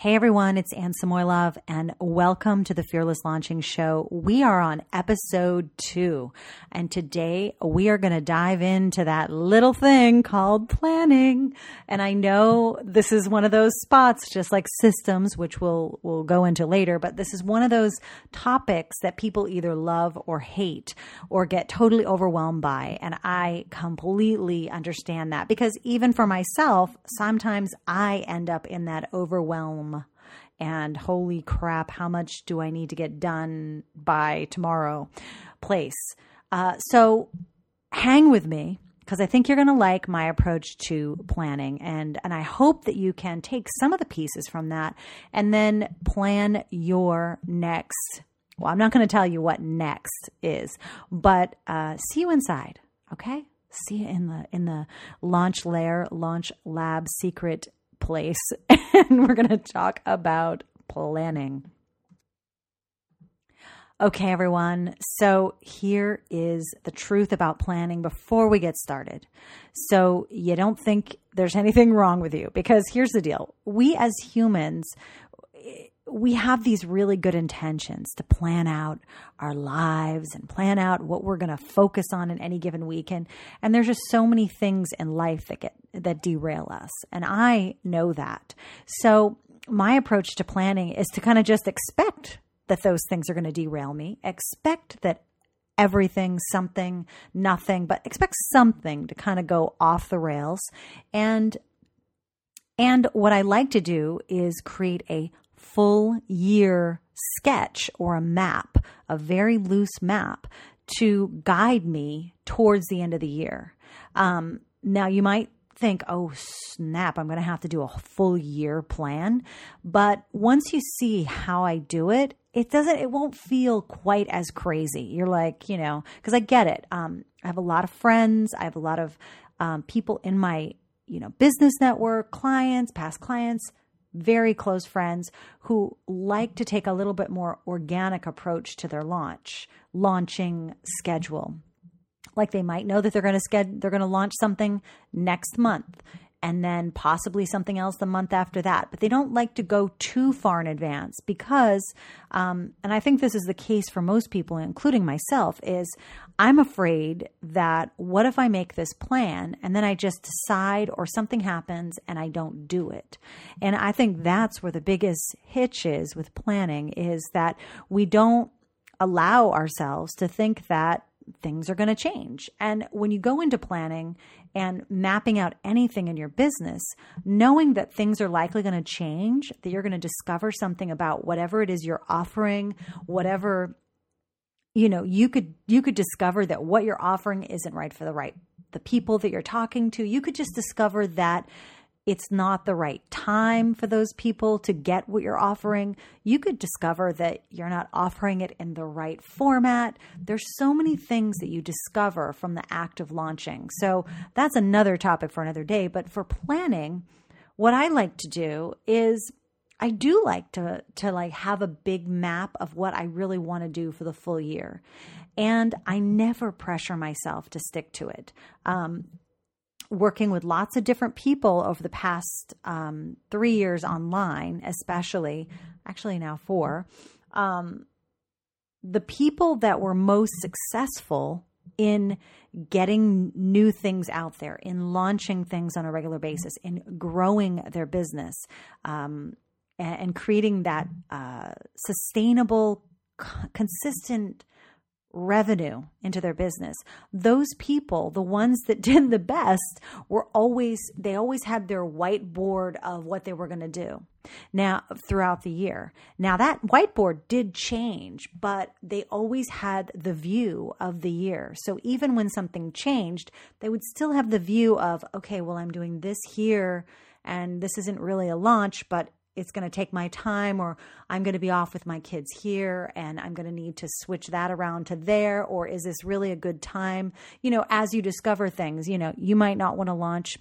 Hey everyone, it's Anne Samoilov and welcome to the Fearless Launching Show. We are on episode two and today we are going to dive into that little thing called planning. And I know this is one of those spots, just like systems, which we'll, we'll go into later, but this is one of those topics that people either love or hate or get totally overwhelmed by. And I completely understand that because even for myself, sometimes I end up in that overwhelm and holy crap, how much do I need to get done by tomorrow place. Uh, so hang with me because I think you're going to like my approach to planning. And and I hope that you can take some of the pieces from that and then plan your next well I'm not going to tell you what next is but uh, see you inside okay? See you in the in the launch layer launch lab secret place and we're going to talk about planning. Okay, everyone. So here is the truth about planning before we get started. So you don't think there's anything wrong with you because here's the deal. We as humans, we have these really good intentions to plan out our lives and plan out what we're going to focus on in any given week and and there's just so many things in life that get that derail us and I know that. So my approach to planning is to kind of just expect that those things are going to derail me. Expect that everything, something, nothing, but expect something to kind of go off the rails and and what I like to do is create a full year sketch or a map, a very loose map to guide me towards the end of the year. Um, now, you might think, oh, snap, I'm going to have to do a full year plan. But once you see how I do it, it doesn't, it won't feel quite as crazy. You're like, you know, because I get it. Um, I have a lot of friends, I have a lot of um, people in my, you know, business network, clients, past clients very close friends who like to take a little bit more organic approach to their launch, launching schedule. Like they might know that they're going to sched- they're going to launch something next month and then possibly something else the month after that. But they don't like to go too far in advance because, um, and I think this is the case for most people, including myself, is I'm afraid that what if I make this plan and then I just decide or something happens and I don't do it? And I think that's where the biggest hitch is with planning is that we don't allow ourselves to think that things are going to change. And when you go into planning and mapping out anything in your business, knowing that things are likely going to change, that you're going to discover something about whatever it is you're offering, whatever you know, you could you could discover that what you're offering isn't right for the right the people that you're talking to. You could just discover that it's not the right time for those people to get what you're offering. You could discover that you're not offering it in the right format. There's so many things that you discover from the act of launching. So that's another topic for another day. But for planning, what I like to do is I do like to to like have a big map of what I really want to do for the full year. And I never pressure myself to stick to it. Um, working with lots of different people over the past um, three years online, especially, actually now four, um, the people that were most successful in getting new things out there, in launching things on a regular basis, in growing their business, um, and, and, creating that uh, sustainable, c- consistent revenue into their business. Those people, the ones that did the best, were always, they always had their whiteboard of what they were going to do now throughout the year. Now that whiteboard did change, but they always had the view of the year. So even when something changed, they would still have the view of, okay, well, I'm doing this here and this isn't really a launch, but it's going to take my time or I'm going to be off with my kids here and I'm going to need to switch that around to there or is this really a good time? You know, as you discover things, you know, you might not want to launch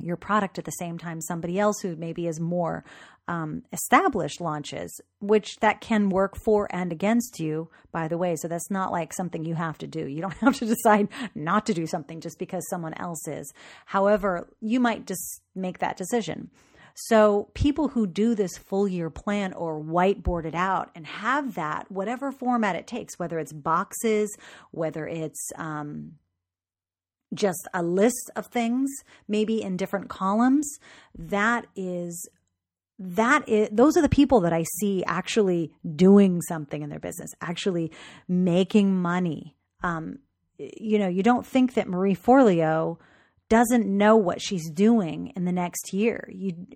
your product at the same time somebody else who maybe is more um, established launches, which that can work for and against you, by the way. So that's not like something you have to do. You don't have to decide not to do something just because someone else is. However, you might just make that decision. So, people who do this full year plan or whiteboard it out and have that, whatever format it takes, whether it's boxes, whether it's um, just a list of things, maybe in different columns, that is that is those are the people that I see actually doing something in their business, actually making money. Um, you know, you don't think that Marie Forleo doesn't know what she's doing in the next year. You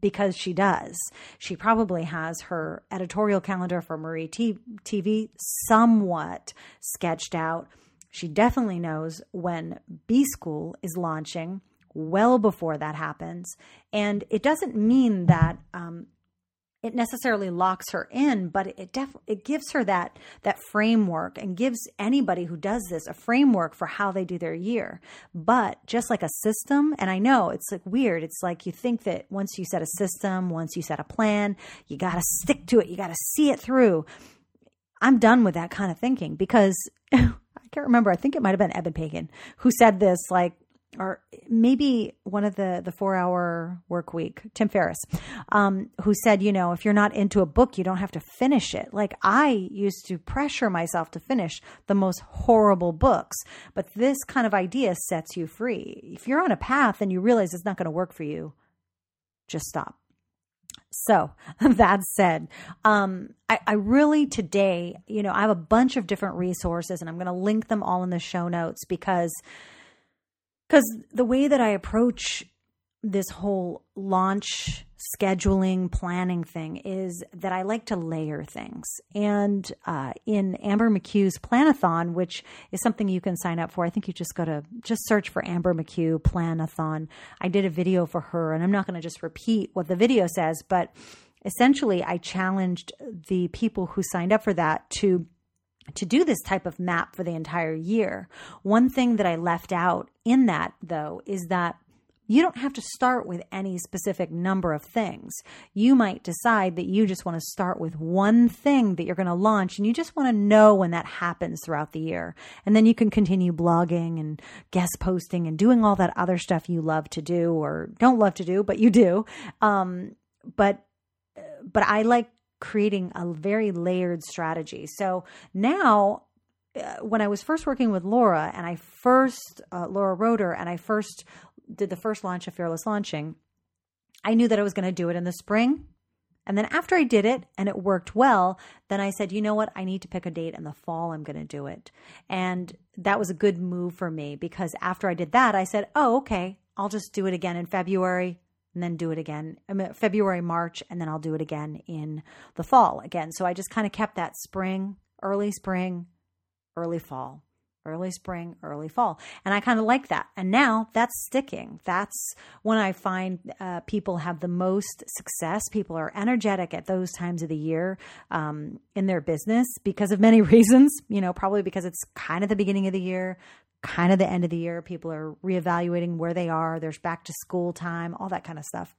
because she does. She probably has her editorial calendar for Marie TV somewhat sketched out. She definitely knows when B School is launching well before that happens. And it doesn't mean that um, it necessarily locks her in, but it it gives her that that framework and gives anybody who does this a framework for how they do their year. But just like a system, and I know it's like weird. It's like you think that once you set a system, once you set a plan, you got to stick to it. You got to see it through. I'm done with that kind of thinking because I can't remember. I think it might have been Eben Pagan who said this like or maybe one of the the four hour work week tim ferriss um, who said you know if you're not into a book you don't have to finish it. Like i used to pressure myself to finish the most horrible books but this kind of idea sets you free. If you're on a path and you realize it's not going to work for you just stop. So that said, um, I, I, really today, you know, I have a bunch of different resources and I'm going to link them all in the show notes because because the way that I approach this whole launch scheduling planning thing is that I like to layer things. And uh, in Amber McHugh's Planathon, which is something you can sign up for, I think you just go to just search for Amber McHugh Planathon. I did a video for her, and I'm not going to just repeat what the video says, but essentially, I challenged the people who signed up for that to to do this type of map for the entire year. One thing that I left out in that, though, is that you don't have to start with any specific number of things. You might decide that you just want to start with one thing that you're going to launch and you just want to know when that happens throughout the year. And then you can continue blogging and guest posting and doing all that other stuff you love to do or don't love to do, but you do. Um, but but I like creating a very layered strategy. So now uh, when I was first working with Laura and I first, uh, Laura Roeder, and I first did the first launch of Fearless Launching, I knew that I was going to do it in the spring. And then after I did it and it worked well, then I said, you know what? I need to pick a date in the fall. I'm going to do it. And that was a good move for me because after I did that, I said, oh, okay, I'll just do it again in February and then do it again February, March, and then I'll do it again in the fall again. So I just kind of kept that spring, early spring, early fall, early spring, early fall. And I kind of like that. And now that's sticking. That's when I find uh, people have the most success. People are energetic at those times of the year um, in their business because of many reasons, you know, probably because it's kind of the beginning of the year, kind of the end of the year. People are reevaluating where they are. There's back to school time, all that kind of stuff.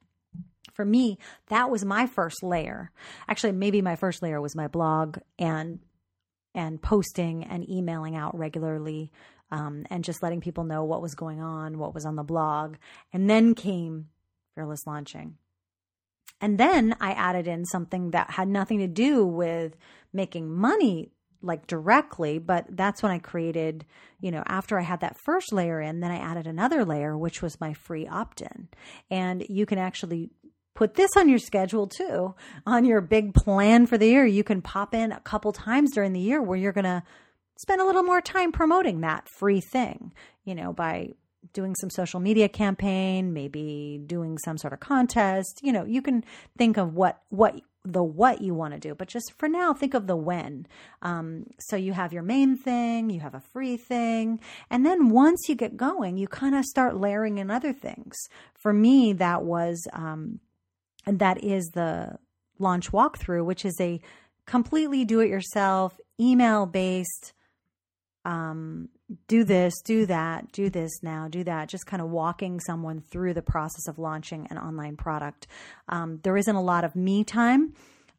For me, that was my first layer. Actually, maybe my first layer was my blog and and posting and emailing out regularly um, and just letting people know what was going on, what was on the blog. And then came Fearless Launching. And then I added in something that had nothing to do with making money like directly, but that's when I created, you know, after I had that first layer in, then I added another layer, which was my free opt in. And you can actually put this on your schedule too, on your big plan for the year. You can pop in a couple times during the year where you're going to spend a little more time promoting that free thing, you know, by doing some social media campaign, maybe doing some sort of contest. You know, you can think of what what the what you want to do, but just for now, think of the when. Um, so you have your main thing, you have a free thing, and then once you get going, you kind of start layering in other things. For me, that was, um, and that is the launch walkthrough, which is a completely do it yourself, email based um, do this, do that, do this now, do that, just kind of walking someone through the process of launching an online product. Um, there isn't a lot of me time.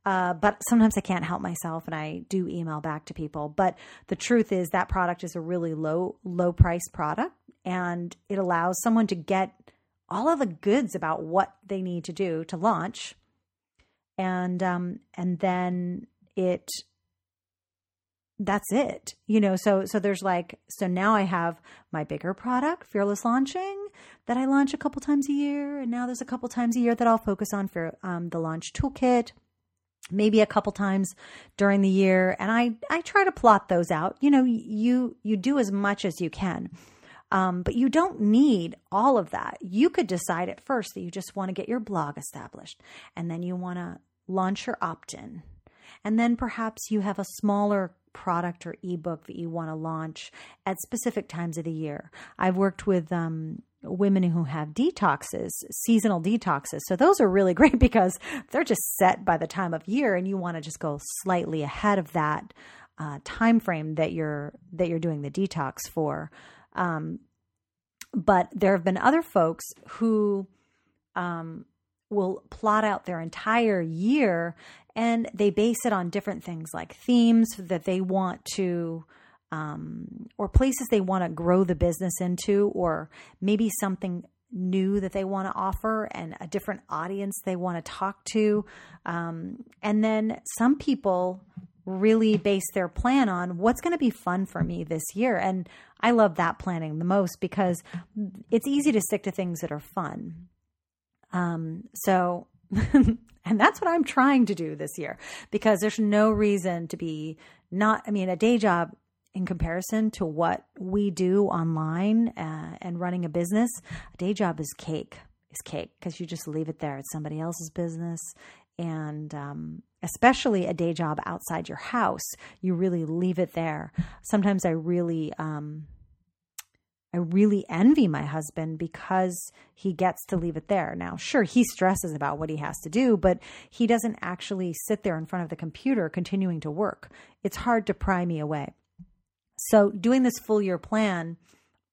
Uh, but sometimes I can't help myself and I do email back to people. But the truth is that product is a really low, low price product and it allows someone to get all of the goods about what they need to do to launch and um and then it that's it you know? So so there's like so now i have my bigger product fearless launching that i launch a couple times a year. And now there's a couple times a year that i'll focus on for um, the launch toolkit maybe a couple times during the year. And i i try to plot those out. You know you you do as much as you can. Um, but you don't need all of that. You could decide at first that you just want to get your blog established and then you want to launch your opt-in. And then perhaps you have a smaller product or ebook that you want to launch at specific times of the year i've worked with um, women who have detoxes, seasonal detoxes. So those are really great because they're just set by the time of year, and you want to just go slightly ahead of that uh, time frame that you're that you're doing the detox for. Um, but there have been other folks who um, will plot out their entire year and they base it on different things like themes that they want to um, or places they want to grow the business into, or maybe something new that they want to offer and a different audience they want to talk to. Um, and then some people really base their plan on what's going to be fun for me this year. And I love that planning the most because it's easy to stick to things that are fun. Um, so, and that's what I'm trying to do this year because there's no reason to be not, I mean, a day job in comparison to what we do online uh, and running a business, a day job is cake. Is cake because you just leave it there. It's somebody else's business, and um, especially a day job outside your house, you really leave it there. Sometimes I really, um, I really envy my husband because he gets to leave it there. Now, sure, he stresses about what he has to do, but he doesn't actually sit there in front of the computer continuing to work. It's hard to pry me away. So doing this full year plan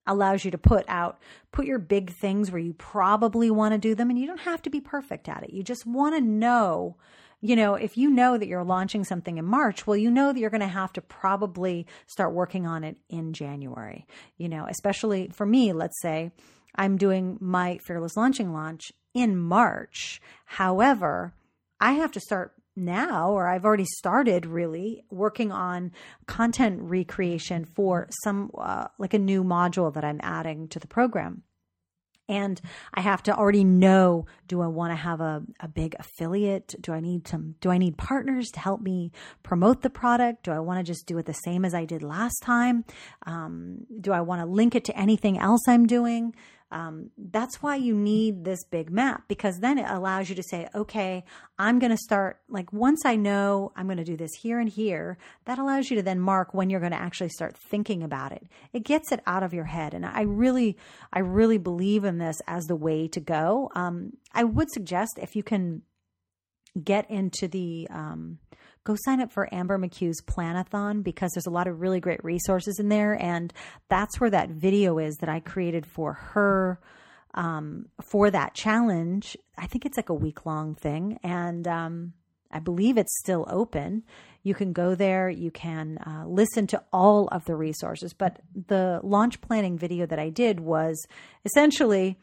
allows you to put out put your big things where you probably want to do them and you don't have to be perfect at it. You just want to know you know, if you know that you're launching something in March, well, you know that you're going to have to probably start working on it in January. You know, especially for me, let's say I'm doing my fearless launching launch in March. However, I have to start now, or I've already started really working on content recreation for some, uh, like a new module that I'm adding to the program. And I have to already know do I want to have a, a big affiliate? Do I need some, do I need partners to help me promote the product? Do I want to just do it the same as I did last time? Um, do I want to link it to anything else I'm doing? Um, that's why you need this big map because then it allows you to say, okay, I'm going to start, like, once I know I'm going to do this here and here, that allows you to then mark when you're going to actually start thinking about it. It gets it out of your head. And I really, I really believe in this as the way to go. Um, I would suggest if you can get into the, um, go sign up for Amber McHugh's Planathon because there's a lot of really great resources in there. And that's where that video is that I created for her um, for that challenge. I think it's like a week long thing. And um, I believe it's still open. You can go there, you can uh, listen to all of the resources. But the launch planning video that I did was essentially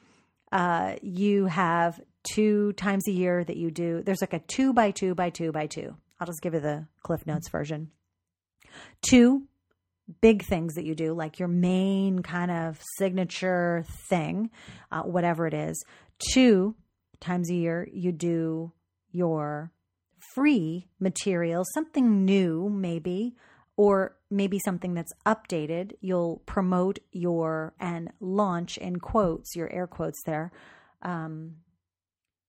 uh, you have two times a year that you do, there's like a two by two by two by two I'll just give you the Cliff Notes version. Two big things that you do, like your main kind of signature thing, uh, whatever it is. Two times a year, you do your free material, something new, maybe, or maybe something that's updated. You'll promote your and launch in quotes, your air quotes there, um,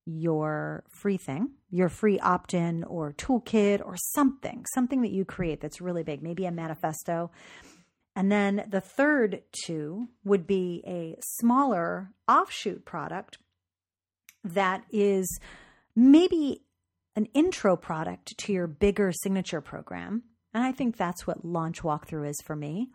your free thing, your free opt in or toolkit or something, something that you create that's really big, maybe a manifesto. And then the third two would be a smaller offshoot product that is maybe an intro product to your bigger signature program. And I think that's what Launch Walkthrough is for me.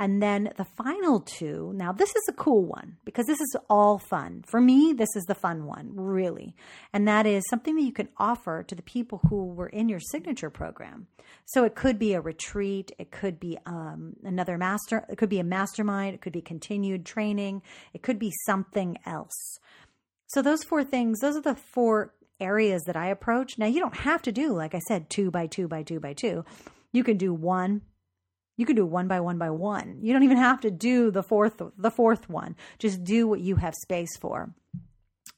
And then the final two, now this is a cool one because this is all fun. For me, this is the fun one, really. And that is something that you can offer to the people who were in your signature program. So it could be a retreat, it could be um, another master, it could be a mastermind, it could be continued training, it could be something else. So those four things, those are the four areas that I approach. Now you don't have to do, like I said, two by two by two by two. You can do one. You can do one by one by one. You don't even have to do the fourth the fourth one. Just do what you have space for.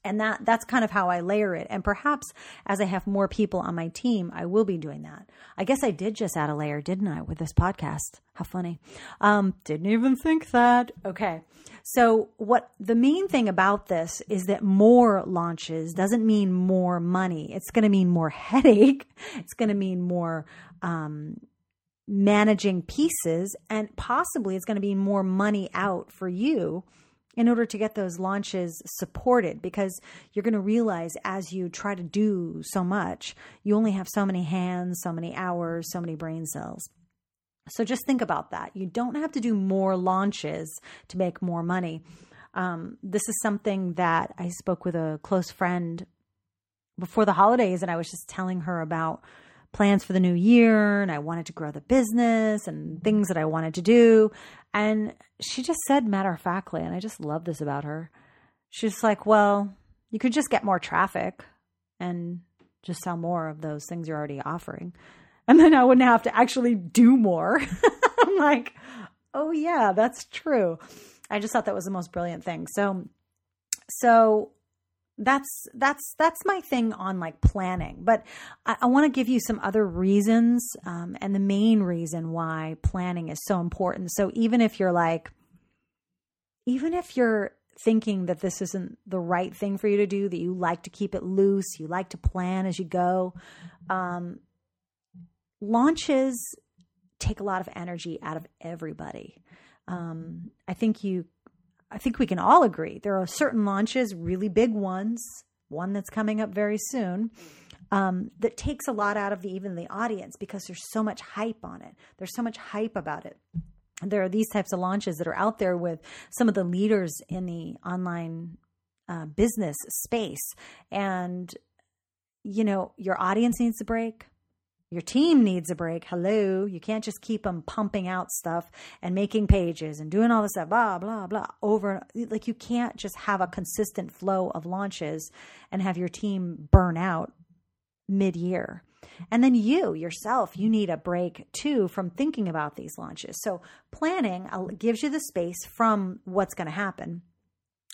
And that that's kind of how I layer it. And perhaps as I have more people on my team, I will be doing that. I guess I did just add a layer, didn't I, with this podcast? How funny. Um, didn't even think that. Okay. So what the main thing about this is that more launches doesn't mean more money. It's going to mean more headache. It's going to mean more um, managing pieces, and possibly it's going to be more money out for you in order to get those launches supported because you're going to realize as you try to do so much, you only have so many hands, so many hours, so many brain cells. So just think about that. You don't have to do more launches to make more money. Um, this is something that I spoke with a close friend before the holidays, and I was just telling her about plans for the new year and I wanted to grow the business and things that I wanted to do. And she just said matter of factly, and I just love this about her. She's like, Well, you could just get more traffic and just sell more of those things you're already offering. And then I wouldn't have to actually do more. I'm like, Oh, yeah, that's true. I just thought that was the most brilliant thing. So, so that's that's that's my thing on like planning. But i, I want to give you some other reasons um, and the main reason why planning is so important. So even if you're like even if you're thinking that this isn't the right thing for you to do that you like to keep it loose you like to plan as you go um, launches take a lot of energy out of everybody. Um, i think you I think we can all agree there are certain launches, really big ones, one that's coming up very soon, um, that takes a lot out of the, even the audience because there's so much hype on it. There's so much hype about it. There are these types of launches that are out there with some of the leaders in the online uh, business space. And, you know, your audience needs a break your team needs a break. Hello. You can't just keep them pumping out stuff and making pages and doing all this stuff, blah, blah, blah, over. Like you can't just have a consistent flow of launches and have your team burn out mid year. And then you yourself, you need a break too from thinking about these launches. So planning uh, gives you the space from what's going to happen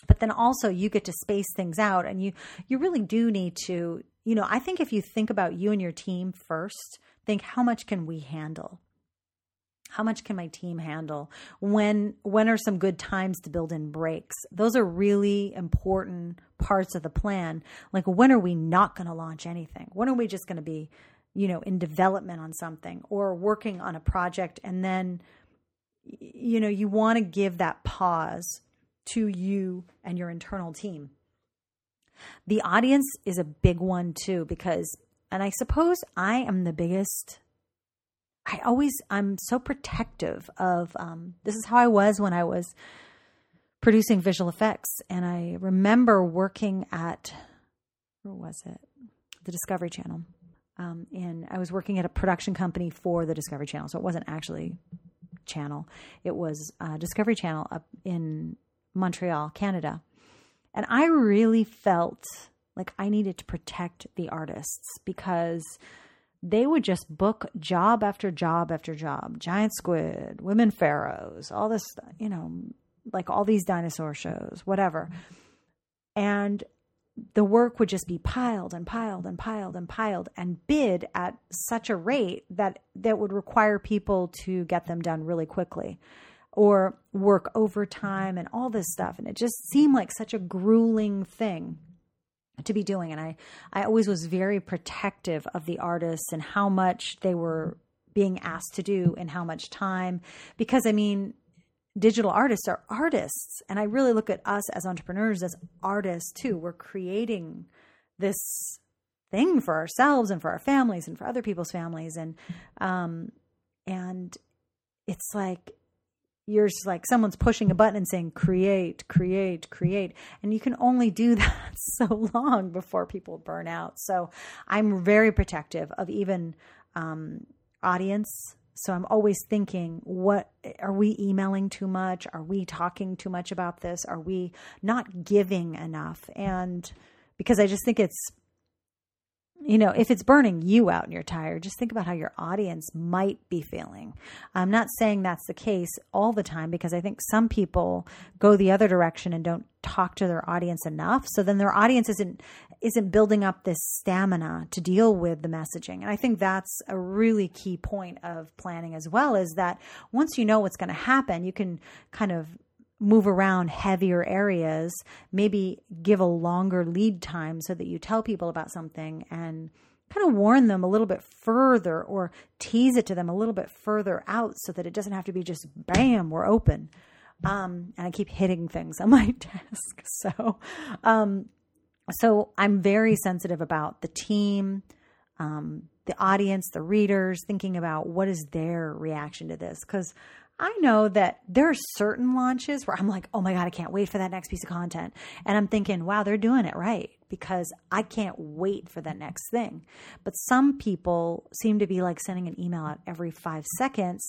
but then also you get to space things out and you you really do need to you know, I think if you think about you and your team first, think how much can we handle? How much can my team handle? When when are some good times to build in breaks? Those are really important parts of the plan. Like when are we not going to launch anything? When are we just going to be, you know, in development on something or working on a project and then you know, you want to give that pause to you and your internal team. The audience is a big one too, because, and I suppose I am the biggest. I always, I'm so protective of, um, this is how I was when I was producing visual effects. And I remember working at, where was it? The Discovery Channel. Um, and I was working at a production company for the Discovery Channel. So it wasn't actually channel. It was uh, Discovery Channel up in Montreal, Canada. And I really felt like I needed to protect the artists because they would just book job after job after job giant squid, women pharaohs, all this, you know, like all these dinosaur shows, whatever. And the work would just be piled and piled and piled and piled and bid at such a rate that that would require people to get them done really quickly or work overtime and all this stuff. And it just seemed like such a grueling thing to be doing. And I, I always was very protective of the artists and how much they were being asked to do and how much time. Because I mean, digital artists are artists. And I really look at us as entrepreneurs as artists too. We're creating this thing for ourselves and for our families and for other people's families. And, um, and it's like you're like someone's pushing a button and saying create create create. And you can only do that so long before people burn out. So i'm very protective of even um, audience. So i'm always thinking what are we emailing too much? Are we talking too much about this? Are we not giving enough? And because i just think it's you know, if it's burning you out and you're tired, just think about how your audience might be feeling. I'm not saying that's the case all the time because I think some people go the other direction and don't talk to their audience enough. So then their audience isn't isn't building up this stamina to deal with the messaging. And I think that's a really key point of planning as well is that once you know what's going to happen, you can kind of move around heavier areas, maybe give a longer lead time so that you tell people about something and kind of warn them a little bit further or tease it to them a little bit further out so that it doesn't have to be just bam, we're open. Um, and I keep hitting things on my desk. So, um, so I'm very sensitive about the team, um, the audience, the readers, thinking about what is their reaction to this. Because I know that there are certain launches where I'm like, oh my God, I can't wait for that next piece of content. And I'm thinking, wow, they're doing it right because I can't wait for that next thing. But some people seem to be like sending an email out every five seconds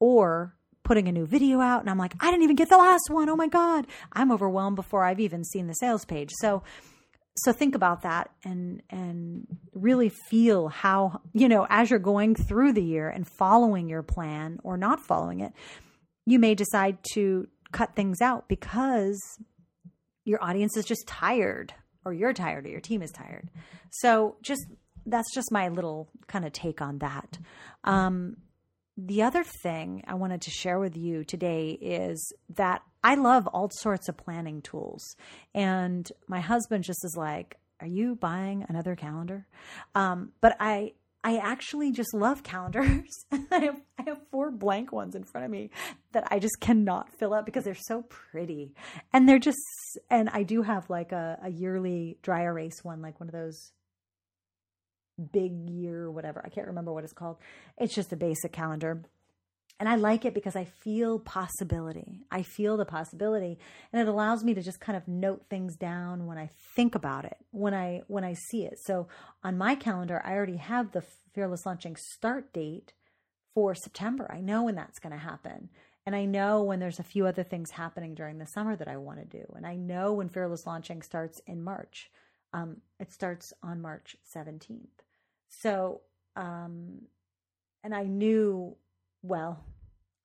or putting a new video out. And I'm like, I didn't even get the last one. Oh my God. I'm overwhelmed before I've even seen the sales page. So, so think about that and and really feel how you know as you're going through the year and following your plan or not following it you may decide to cut things out because your audience is just tired or you're tired or your team is tired. So just that's just my little kind of take on that. Um, the other thing I wanted to share with you today is that I love all sorts of planning tools. And my husband just is like, Are you buying another calendar? Um, but I, I actually just love calendars. I have I have four blank ones in front of me that I just cannot fill up because they're so pretty. And they're just and I do have like a, a yearly dry erase one, like one of those big year, whatever. I can't remember what it's called. It's just a basic calendar. And I like it because I feel possibility. I feel the possibility and it allows me to just kind of note things down when I think about it, when I when I see it. So on my calendar, I already have the Fearless Launching start date for September. I know when that's going to happen. And I know when there's a few other things happening during the summer that I want to do. And I know when Fearless Launching starts in March. Um, it starts on March 17th. So, um, and I knew, well,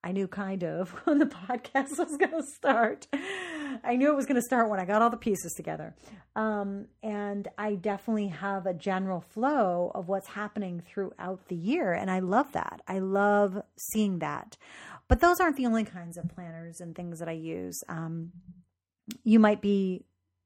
I knew kind of when the podcast was going to start. I knew it was going to start when I got all the pieces together. Um, and I definitely have a general flow of what's happening throughout the year. And I love that. I love seeing that. But those aren't the only kinds of planners and things that I use. Um, you might be,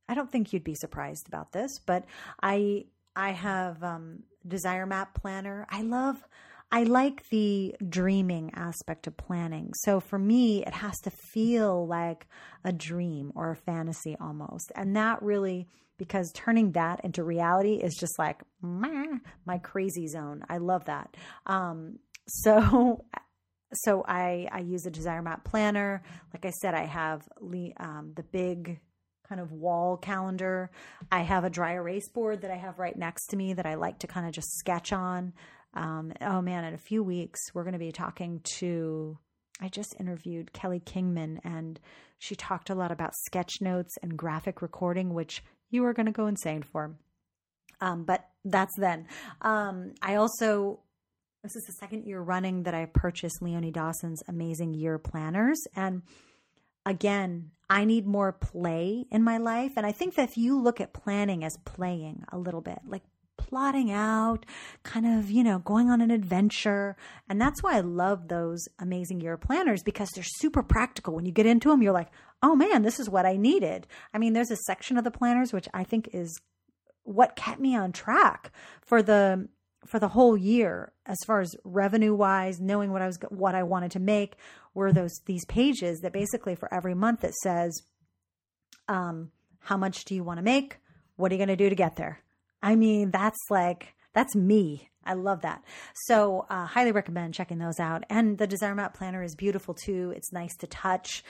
I don't think you'd be surprised about this, but I I have um, Desire Map Planner. I love, I like the dreaming aspect of planning. So for me, it has to feel like a dream or a fantasy almost. And that really, because turning that into reality is just like my crazy zone. I love that. Um, so so I I use a desire map planner. Like I said, I have um, the big kind of wall calendar. I have a dry erase board that I have right next to me that I like to kind of just sketch on. Um, oh man, in a few weeks, we're going to be talking to, I just interviewed Kelly Kingman, and she talked a lot about sketch notes and graphic recording, which you are going to go insane for. Um, but that's then. Um, I also, this is the second year running that I purchased Leonie Dawson's amazing year planners. And again, I need more play in my life. And I think that if you look at planning as playing a little bit, like plotting out, kind of, you know, going on an adventure. And that's why I love those amazing year planners because they're super practical. When you get into them, you're like, oh man, this is what I needed. I mean, there's a section of the planners which I think is what kept me on track for the for the whole year as far as revenue wise knowing what i was what i wanted to make were those these pages that basically for every month it says um, how much do you want to make what are you going to do to get there i mean that's like that's me I love that. So, uh, highly recommend checking those out. And the Desire Map Planner is beautiful too. It's nice to touch.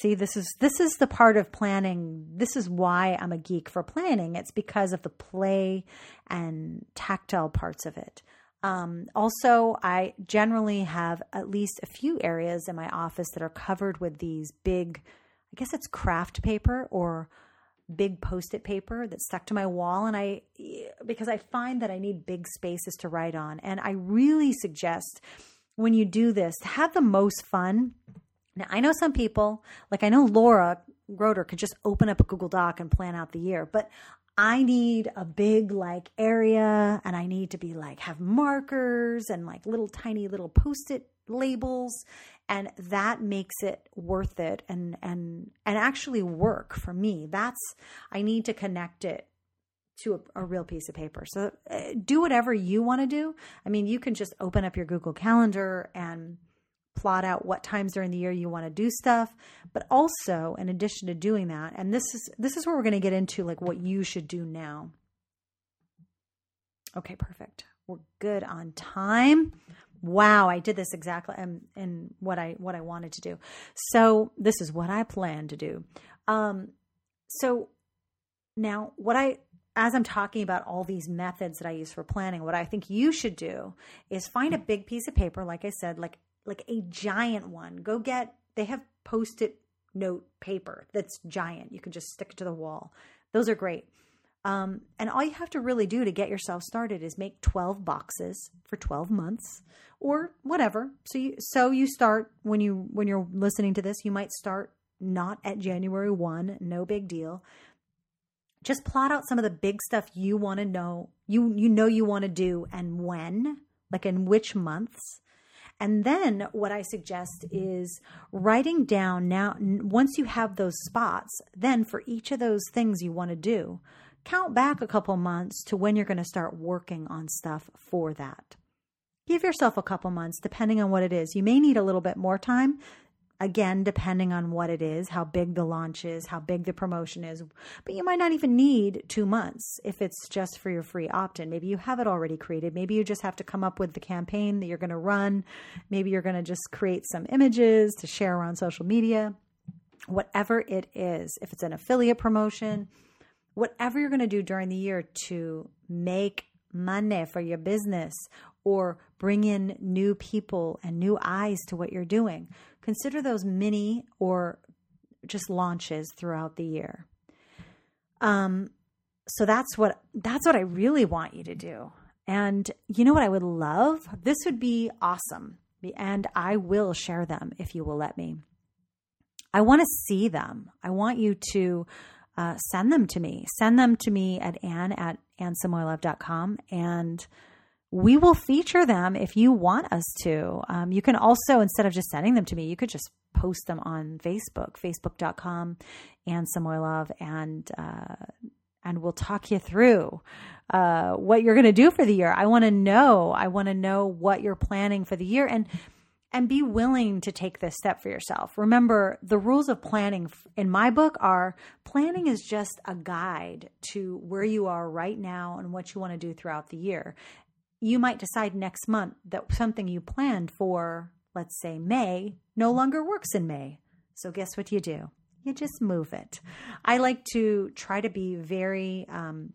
See, this is this is the part of planning. This is why I'm a geek for planning. It's because of the play and tactile parts of it. Um, also, I generally have at least a few areas in my office that are covered with these big, I guess it's craft paper or big post-it paper that's stuck to my wall and I because I find that I need big spaces to write on and I really suggest when you do this have the most fun. Now I know some people like I know Laura Roeder could just open up a Google Doc and plan out the year, but I need a big like area and I need to be like have markers and like little tiny little post-it labels and that makes it worth it and and and actually work for me. That's i need to connect it to a, a real piece of paper. So uh, do whatever you want to do. I mean you can just open up your google calendar and plot out what times during the year you want to do stuff but also in addition to doing that and this is this is where we're going to get into like what you should do now okay perfect we're good on time wow, I did this exactly and and what I what I wanted to do. So this is what I plan to do. Um, so now what I as I'm talking about all these methods that I use for planning, what I think you should do is find a big piece of paper, like I said, like like a giant one. Go get they have post-it note paper that's giant. You can just stick it to the wall. Those are great. Um, and all you have to really do to get yourself started is make 12 boxes for 12 months or whatever. So you, so you start when you, when you're listening to this, you might start not at January 1, no big deal. Just plot out some of the big stuff you want to know, you, you know, you want to do and when, like in which months. And then what I suggest is writing down now, once you have those spots, then for each of those things you want to do, count back a couple months to when you're going to start working on stuff for that. Give yourself a couple months, depending on what it is. You may need a little bit more time, again, depending on what it is, how big the launch is, how big the promotion is. But you might not even need two months if it's just for your free opt in. Maybe you have it already created. Maybe you just have to come up with the campaign that you're going to run. Maybe you're going to just create some images to share around social media. Whatever it is, if it's an affiliate promotion, whatever you're going to do during the year to make money for your business or bring in new people and new eyes to what you're doing, consider those mini or just launches throughout the year. Um, so that's what that's what I really want you to do. And you know what I would love? This would be awesome. And I will share them if you will let me. I want to see them. I want you to uh, send them to me. Send them to me at ann at annesamoilov.com and we will feature them if you want us to. Um, you can also, instead of just sending them to me, you could just post them on Facebook, facebook.com Anne Samoilov, and uh, and we'll talk you through uh, what you're going to do for the year. I want to know. I want to know what you're planning for the year, and and be willing to take this step for yourself. Remember, the rules of planning in my book are planning is just a guide to where you are right now and what you want to do throughout the year. You might decide next month that something you planned for, let's say May, no longer works in May. So, guess what you do? You just move it. I like to try to be very um,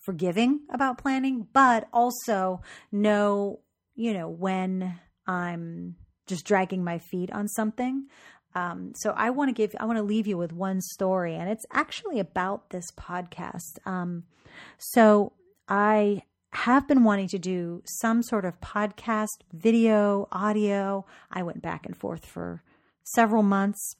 forgiving about planning, but also know, you know, when I'm just dragging my feet on something. Um, so I want to give, I want to leave you with one story, and it's actually about this podcast. Um, so I have been wanting to do some sort of podcast, video, audio. I went back and forth for several months.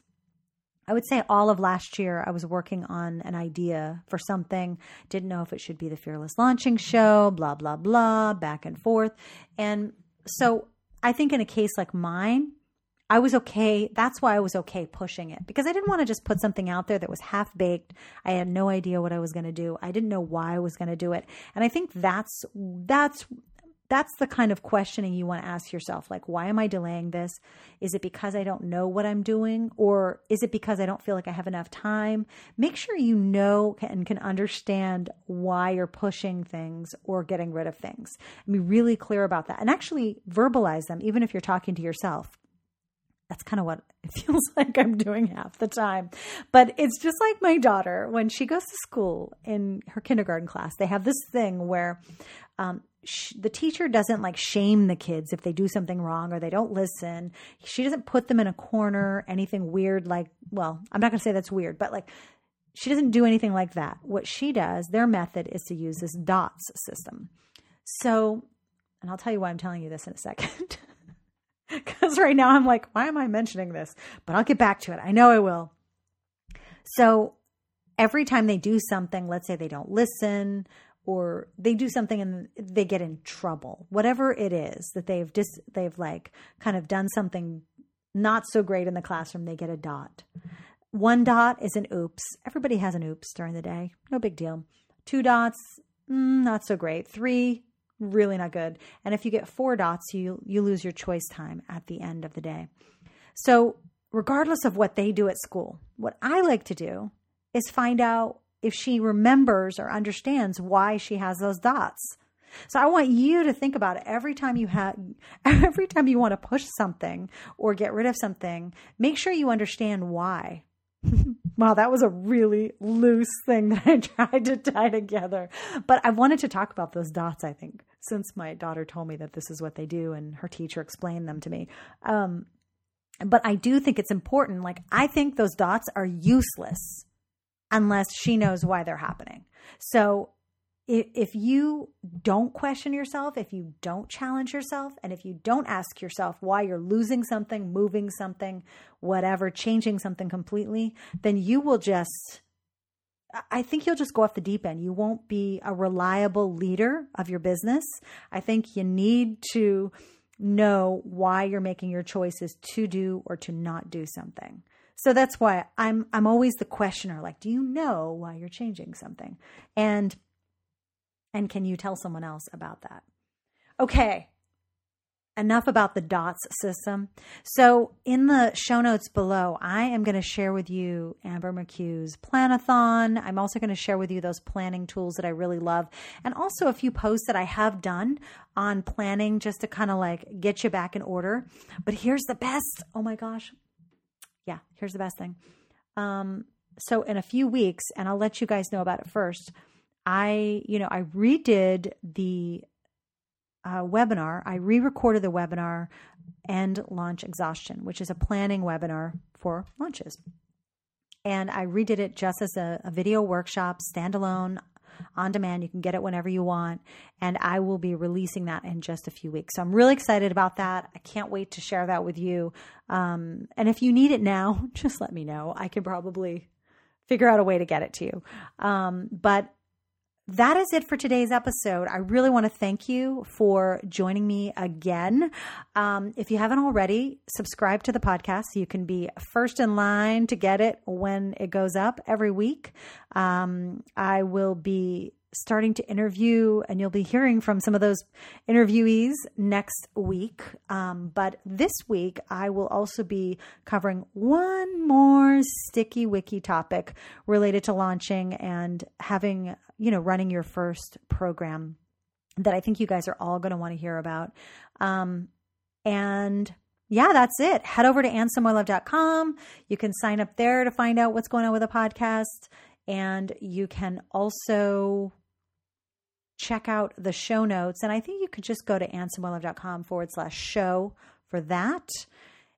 I would say all of last year, I was working on an idea for something. Didn't know if it should be the Fearless Launching Show, blah, blah, blah, back and forth. And so I think in a case like mine, I was okay. That's why I was okay pushing it because I didn't want to just put something out there that was half baked. I had no idea what I was going to do. I didn't know why I was going to do it. And I think that's that's that's the kind of questioning you want to ask yourself. Like, why am I delaying this? Is it because I don't know what I'm doing? Or is it because I don't feel like I have enough time? Make sure you know and can understand why you're pushing things or getting rid of things. And be really clear about that and actually verbalize them, even if you're talking to yourself that's kind of what it feels like I'm doing half the time. But it's just like my daughter when she goes to school in her kindergarten class, they have this thing where um, sh- the teacher doesn't like shame the kids if they do something wrong or they don't listen. She doesn't put them in a corner, anything weird like, well, I'm not going to say that's weird, but like she doesn't do anything like that. What she does, their method is to use this DOTS system. So, and I'll tell you why I'm telling you this in a second. Because right now I'm like, why am I mentioning this? But I'll get back to it. I know I will. So every time they do something, let's say they don't listen or they do something and they get in trouble, whatever it is that they've just, they've like kind of done something not so great in the classroom, they get a dot. One dot is an oops. Everybody has an oops during the day. No big deal. Two dots, mm, not so great. Three, really not good. And if you get four dots, you you lose your choice time at the end of the day. So, regardless of what they do at school, what I like to do is find out if she remembers or understands why she has those dots. So I want you to think about it every time you have every time you want to push something or get rid of something, make sure you understand why. wow, that was a really loose thing that I tried to tie together. But I wanted to talk about those dots, I think, since my daughter told me that this is what they do and her teacher explained them to me. Um, but I do think it's important. Like, I think those dots are useless unless she knows why they're happening. So if you don't question yourself, if you don't challenge yourself, and if you don't ask yourself why you're losing something, moving something, whatever, changing something completely, then you will just, I think you'll just go off the deep end. You won't be a reliable leader of your business. I think you need to know why you're making your choices to do or to not do something. So that's why I'm I'm always the questioner like do you know why you're changing something? And and can you tell someone else about that? Okay, enough about the DOTS system. So, in the show notes below, I am going to share with you Amber McCue's Planathon. I'm also going to share with you those planning tools that I really love, and also a few posts that I have done on planning just to kind of like get you back in order. But here's the best oh my gosh. Yeah, here's the best thing. Um, so, in a few weeks, and I'll let you guys know about it first I, you know, I redid the uh, webinar. I re recorded the webinar End Launch Exhaustion, which is a planning webinar for launches. And I redid it just as a, a video workshop, standalone, on demand. You can get it whenever you want. And I will be releasing that in just a few weeks. So I'm really excited about that. I can't wait to share that with you. Um, and if you need it now, just let me know. I can probably figure out a way to get it to you. Um, but that is it for today's episode. I really want to thank you for joining me again. Um, if you haven't already, subscribe to the podcast so you can be first in line to get it when it goes up every week. Um, I will be starting to interview, and you'll be hearing from some of those interviewees next week. Um, but this week, I will also be covering one more sticky wiki topic related to launching and having, you know, running your first program that I think you guys are all going to want to hear about. Um, and yeah, that's it. Head over to annesamoilov.com. You can sign up there to find out what's going on with the podcast. And you can also check out the show notes. And I think you could just go to annesamoilov.com forward slash show for that.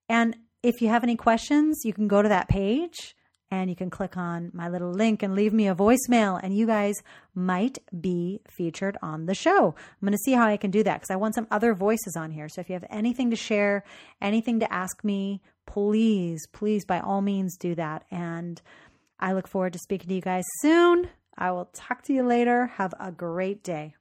And if you have any questions, you can go to that page and you can click on my little link and leave me a voicemail, and you guys might be featured on the show. I'm going to see how I can do that because I want some other voices on here. So if you have anything to share, anything to ask me, please, please, by all means, do that. And I look forward to speaking to you guys soon. I will talk to you later. Have a great day.